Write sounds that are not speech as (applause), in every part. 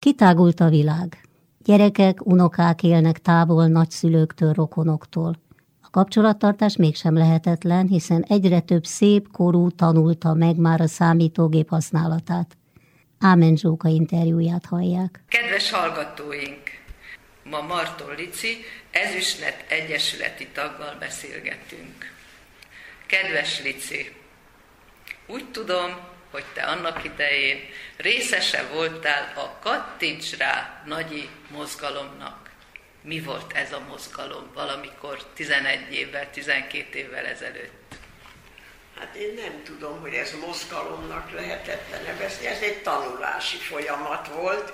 Kitágult a világ. Gyerekek, unokák élnek távol nagyszülőktől, rokonoktól. A kapcsolattartás mégsem lehetetlen, hiszen egyre több szép korú tanulta meg már a számítógép használatát. Ámen Zsóka interjúját hallják. Kedves hallgatóink! Ma Marton Lici ezüstnet egyesületi taggal beszélgetünk. Kedves Lici! Úgy tudom, hogy te annak idején részese voltál a Kattints rá nagyi mozgalomnak. Mi volt ez a mozgalom valamikor 11 évvel, 12 évvel ezelőtt? Hát én nem tudom, hogy ez mozgalomnak lehetett nevezni, ez egy tanulási folyamat volt.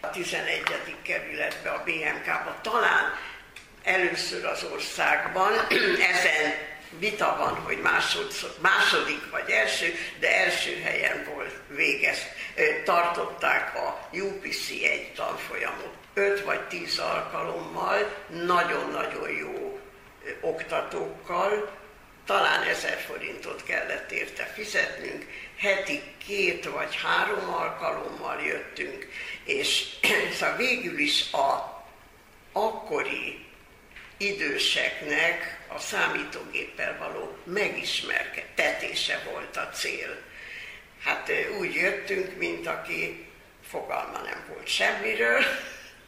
A 11. kerületbe, a BMK-ba talán először az országban (clears throat) ezen vita van, hogy másodszor, második vagy első, de első helyen volt végez. Tartották a UPC egy tanfolyamot. Öt vagy tíz alkalommal, nagyon-nagyon jó oktatókkal, talán ezer forintot kellett érte fizetnünk, heti két vagy három alkalommal jöttünk, és (clears throat) szóval végül is a akkori időseknek a számítógéppel való megismertetése volt a cél. Hát úgy jöttünk, mint aki fogalma nem volt semmiről,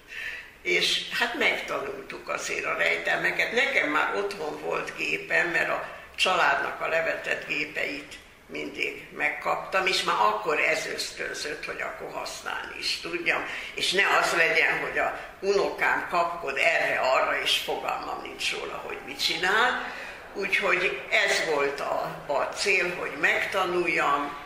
(laughs) és hát megtanultuk azért a rejtelmeket. Nekem már otthon volt gépem, mert a családnak a levetett gépeit mindig megkaptam, és már akkor ez ösztönzött, hogy akkor használni is tudjam, és ne az legyen, hogy a unokám kapkod erre, arra, és fogalmam nincs róla, hogy mit csinál. Úgyhogy ez volt a, a cél, hogy megtanuljam,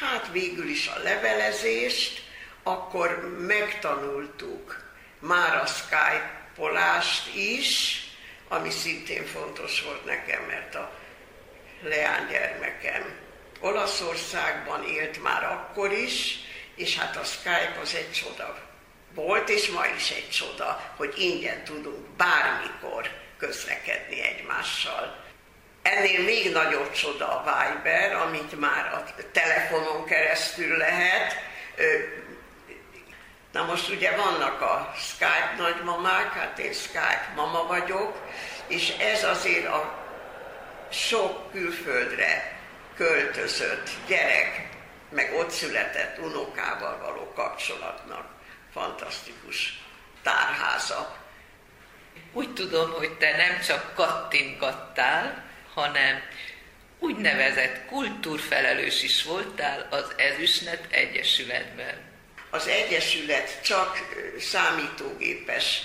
hát végül is a levelezést, akkor megtanultuk már a Skype-polást is, ami szintén fontos volt nekem, mert a leánygyermekem Olaszországban élt már akkor is, és hát a Skype az egy csoda volt, és ma is egy csoda, hogy ingyen tudunk bármikor közlekedni egymással. Ennél még nagyobb csoda a Viber, amit már a telefonon keresztül lehet. Na most ugye vannak a Skype nagymamák, hát én Skype mama vagyok, és ez azért a sok külföldre költözött gyerek, meg ott született unokával való kapcsolatnak fantasztikus tárháza. Úgy tudom, hogy te nem csak kattingattál, hanem úgynevezett kultúrfelelős is voltál az Ezüstnet Egyesületben. Az Egyesület csak számítógépes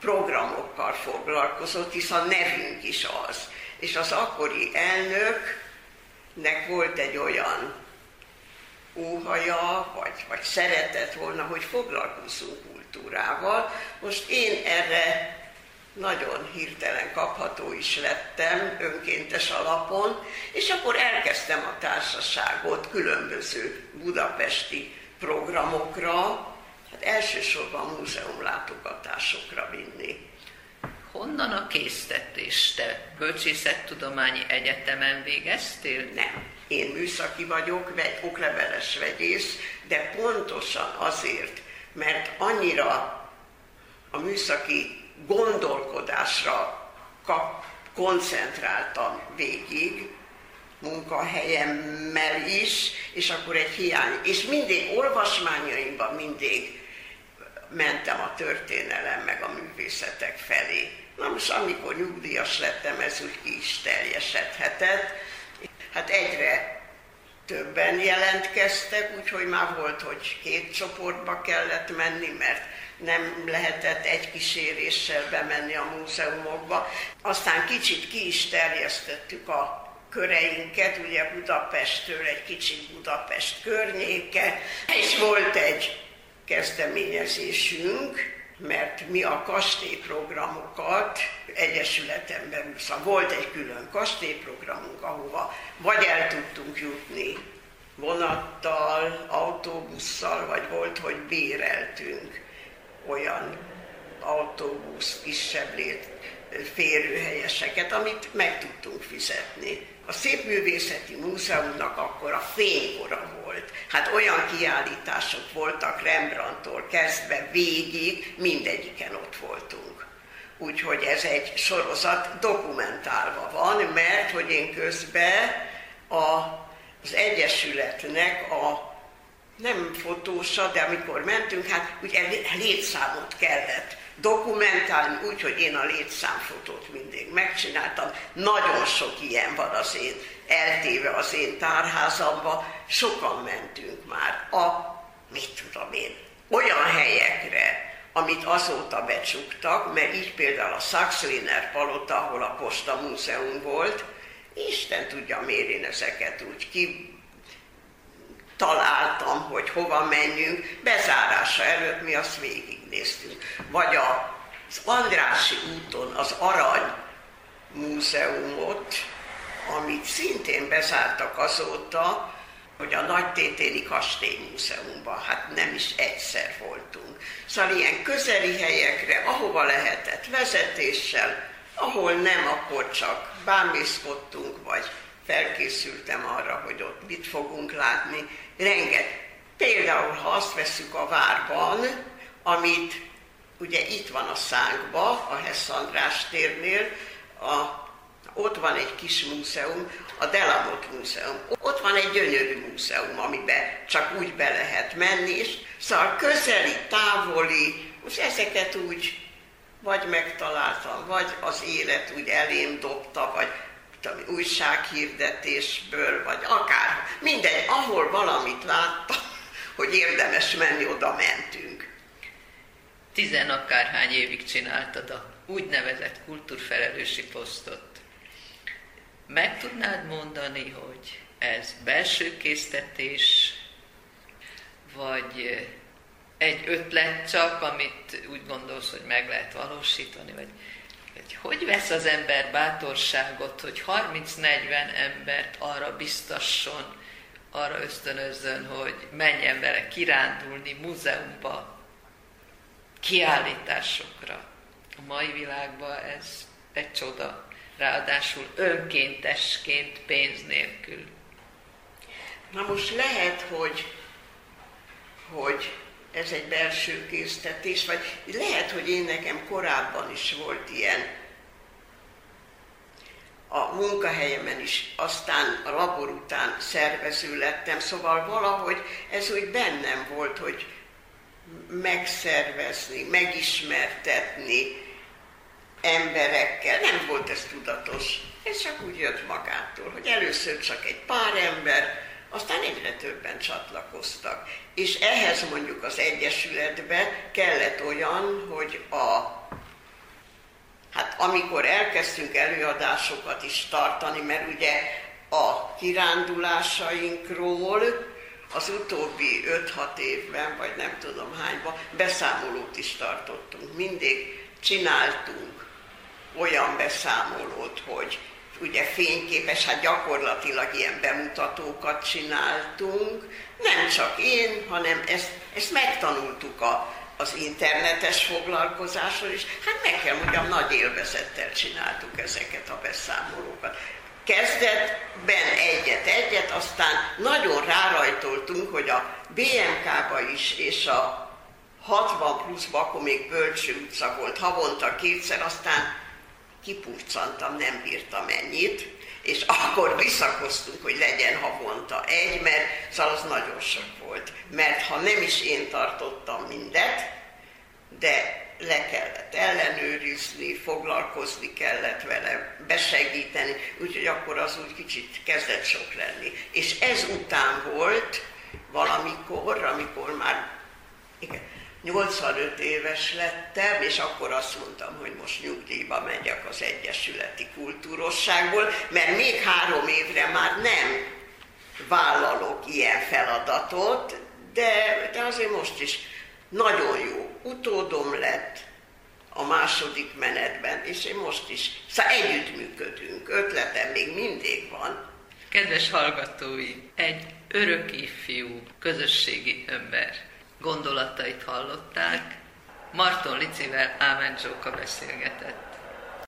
programokkal foglalkozott, hisz a nevünk is az. És az akkori elnöknek volt egy olyan óhaja, vagy, vagy szeretett volna, hogy foglalkozzunk kultúrával. Most én erre nagyon hirtelen kapható is lettem, önkéntes alapon, és akkor elkezdtem a társaságot különböző budapesti programokra, hát elsősorban múzeum látogatásokra vinni. Honnan a késztetés? Te bölcsészettudományi egyetemen végeztél? Nem. Én műszaki vagyok, vegy, okleveles vegyész, de pontosan azért, mert annyira a műszaki gondolkodásra kap, koncentráltam végig, munkahelyemmel is, és akkor egy hiány. És mindig olvasmányaimban mindig mentem a történelem meg a művészetek felé. Na most amikor nyugdíjas lettem, ez úgy ki is teljesedhetett. Hát egyre többen jelentkeztek, úgyhogy már volt, hogy két csoportba kellett menni, mert nem lehetett egy kíséréssel bemenni a múzeumokba. Aztán kicsit ki is terjesztettük a köreinket, ugye Budapesttől egy kicsit Budapest környéke, és volt egy kezdeményezésünk, mert mi a kastélyprogramokat egyesületen belül, szóval volt egy külön kastélyprogramunk, ahova vagy el tudtunk jutni vonattal, autóbusszal, vagy volt, hogy béreltünk olyan autóbusz, kisebb lét, férőhelyeseket, amit meg tudtunk fizetni. A Szépművészeti Múzeumnak akkor a fénykora volt. Hát olyan kiállítások voltak Rembrandtól kezdve végig, mindegyiken ott voltunk. Úgyhogy ez egy sorozat dokumentálva van, mert hogy én közben a, az Egyesületnek a nem fotósa, de amikor mentünk, hát ugye létszámot kellett dokumentálni, úgyhogy én a létszámfotót mindig megcsináltam. Nagyon sok ilyen van az én, eltéve az én tárházamba. Sokan mentünk már a, mit tudom én, olyan helyekre, amit azóta becsuktak, mert így például a Saxliner palota, ahol a Posta Múzeum volt, Isten tudja, miért én ezeket úgy ki találtam, hogy hova menjünk, bezárása előtt mi azt végignéztünk. Vagy az Andrási úton az Arany Múzeumot, amit szintén bezártak azóta, hogy a Nagytétéli Kastély Múzeumban, hát nem is egyszer voltunk. Szóval ilyen közeli helyekre, ahova lehetett vezetéssel, ahol nem, akkor csak bámészkodtunk, vagy felkészültem arra, hogy ott mit fogunk látni. Renget. Például, ha azt veszük a várban, amit ugye itt van a szánkba, a Hess András térnél, a, ott van egy kis múzeum, a Delamot Múzeum. Ott van egy gyönyörű múzeum, amiben csak úgy be lehet menni, és szóval közeli, távoli, most ezeket úgy vagy megtaláltam, vagy az élet úgy elém dobta, vagy tudom, újsághirdetésből, vagy akár, mindegy, ahol valamit láttam, (laughs) hogy érdemes menni, oda mentünk. Tizen akárhány évig csináltad a úgynevezett kultúrfelelősi posztot. Meg tudnád mondani, hogy ez belső késztetés, vagy egy ötlet csak, amit úgy gondolsz, hogy meg lehet valósítani, vagy hogy hogy vesz az ember bátorságot, hogy 30-40 embert arra biztasson, arra ösztönözzön, hogy menjen vele kirándulni múzeumba, kiállításokra. A mai világban ez egy csoda, ráadásul önkéntesként, pénz nélkül. Na most lehet, hogy, hogy ez egy belső késztetés, vagy lehet, hogy én nekem korábban is volt ilyen a munkahelyemen is, aztán a labor után szervező lettem, szóval valahogy ez úgy bennem volt, hogy megszervezni, megismertetni emberekkel. Nem volt ez tudatos, ez csak úgy jött magától, hogy először csak egy pár ember, aztán egyre többen csatlakoztak. És ehhez mondjuk az Egyesületbe kellett olyan, hogy a Hát amikor elkezdtünk előadásokat is tartani, mert ugye a kirándulásainkról az utóbbi 5-6 évben, vagy nem tudom hányban, beszámolót is tartottunk. Mindig csináltunk olyan beszámolót, hogy ugye fényképes, hát gyakorlatilag ilyen bemutatókat csináltunk. Nem csak én, hanem ezt, ezt megtanultuk a, az internetes foglalkozásról is. Hát meg kell mondjam, nagy élvezettel csináltuk ezeket a beszámolókat. Kezdetben egyet-egyet, aztán nagyon rárajtoltunk, hogy a BMK-ba is és a 60 pluszba, akkor még Bölcső utca volt, havonta kétszer, aztán kipurcantam, nem bírtam ennyit, és akkor visszakoztunk, hogy legyen havonta egy, mert szóval az nagyon sok volt. Mert ha nem is én tartottam mindet, de le kellett ellenőrizni, foglalkozni kellett vele, besegíteni, úgyhogy akkor az úgy kicsit kezdett sok lenni. És ez után volt valamikor, amikor már igen, 85 éves lettem, és akkor azt mondtam, hogy most nyugdíjba megyek az Egyesületi Kultúrosságból, mert még három évre már nem vállalok ilyen feladatot, de, de azért most is nagyon jó utódom lett a második menetben, és én most is. Szóval együttműködünk, ötletem még mindig van. Kedves hallgatói, egy örök ifjú, közösségi ember gondolatait hallották. Marton Licivel Ámen Zsóka beszélgetett.